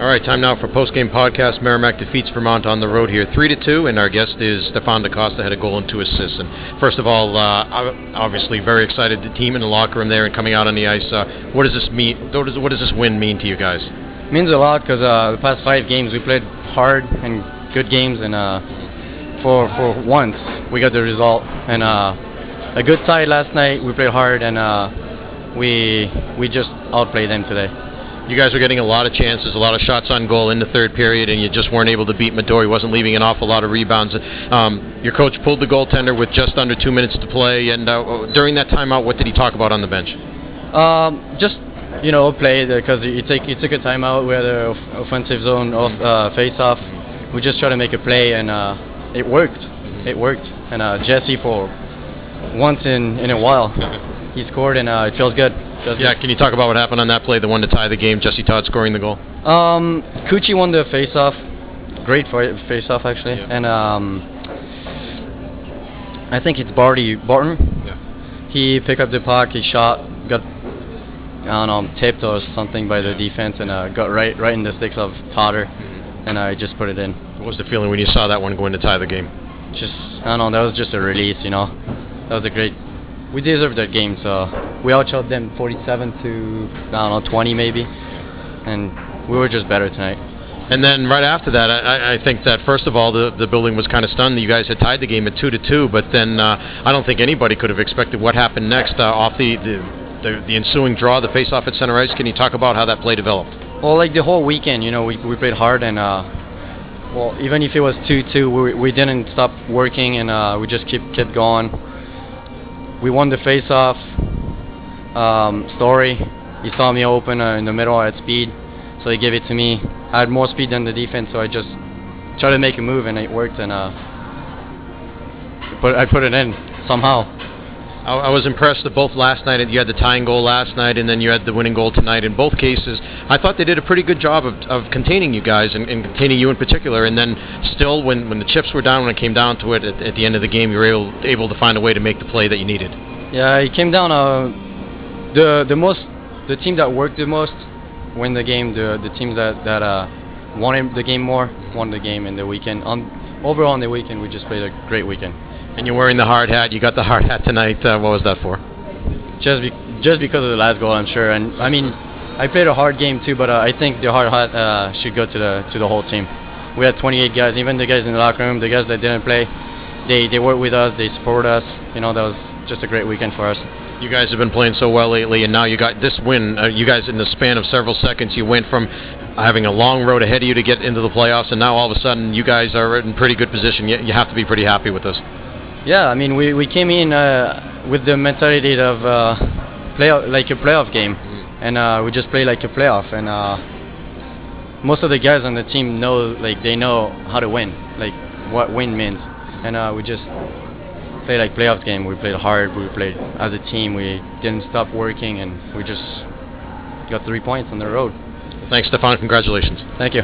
All right, time now for post-game podcast. Merrimack defeats Vermont on the road here, three to two, and our guest is Stefan DaCosta, had a goal and two assists. And first of all, uh, obviously very excited. The team in the locker room there and coming out on the ice. Uh, what does this mean? What does, what does this win mean to you guys? It means a lot because uh, the past five games we played hard and good games, and uh, for for once we got the result and uh, a good side last night. We played hard and uh, we we just outplayed them today you guys were getting a lot of chances, a lot of shots on goal in the third period, and you just weren't able to beat Madore. He wasn't leaving an awful lot of rebounds. Um, your coach pulled the goaltender with just under two minutes to play, and uh, during that timeout, what did he talk about on the bench? Um, just you know, play because he take he took a timeout. We had an offensive zone off, uh, face off. We just tried to make a play, and uh, it worked. It worked, and uh, Jesse for once in in a while, he scored, and uh, it feels good. Yeah, can you talk about what happened on that play, the one to tie the game? Jesse Todd scoring the goal. Um, won the face-off. Great face-off actually, yeah. and um, I think it's Barty Barton. Yeah. He picked up the puck, he shot, got I don't know tipped or something by the defense, and uh, got right right in the sticks of Totter, mm-hmm. and I just put it in. What was the feeling when you saw that one going to tie the game? Just I don't know. That was just a release, you know. That was a great we deserved that game. So we outshot them 47 to I don't know 20 maybe, and we were just better tonight. And then right after that, I, I, think that first of all, the, the building was kind of stunned. that You guys had tied the game at two to two, but then uh, I don't think anybody could have expected what happened next uh, off the, the, the the ensuing draw, the face-off at center ice. Can you talk about how that play developed? Well, like the whole weekend, you know, we, we played hard and. Uh, well, even if it was 2-2, we, we didn't stop working and uh, we just keep kept going we won the face-off. Um, Stollery, he saw me open uh, in the middle at speed, so he gave it to me. I had more speed than the defense, so I just tried to make a move, and it worked. And uh, I put it in somehow. I, was impressed that both last night you had the tying goal last night, and then you had the winning goal tonight. In both cases, I thought they did a pretty good job of, of containing you guys and, and containing you in particular. And then still, when, when the chips were down, when it came down to it at, at the end of the game, you were able able to find a way to make the play that you needed. Yeah, it came down. Uh, the the most the team that worked the most win the game. The the teams that that uh, wanted the game more won the game in the weekend. On overall on the weekend, we just played a great weekend. And you're wearing the hard hat. You got the hard hat tonight. Uh, what was that for? Just be- just because of the last goal, I'm sure. And I mean, I played a hard game too, but uh, I think the hard hat uh, should go to the to the whole team. We had 28 guys, even the guys in the locker room, the guys that didn't play. They, they work with us, they support us. You know, that was just a great weekend for us. You guys have been playing so well lately, and now you got this win. Uh, you guys, in the span of several seconds, you went from having a long road ahead of you to get into the playoffs, and now all of a sudden you guys are in pretty good position. You, you have to be pretty happy with this. Yeah, I mean, we, we came in uh, with the mentality of uh, play like a playoff game, mm. and uh, we just play like a playoff. And uh, most of the guys on the team know, like, they know how to win, like what win means. And uh, we just play like playoffs game. We played hard. We played as a team. We didn't stop working, and we just got three points on the road. Thanks, Stefan. Congratulations. Thank you.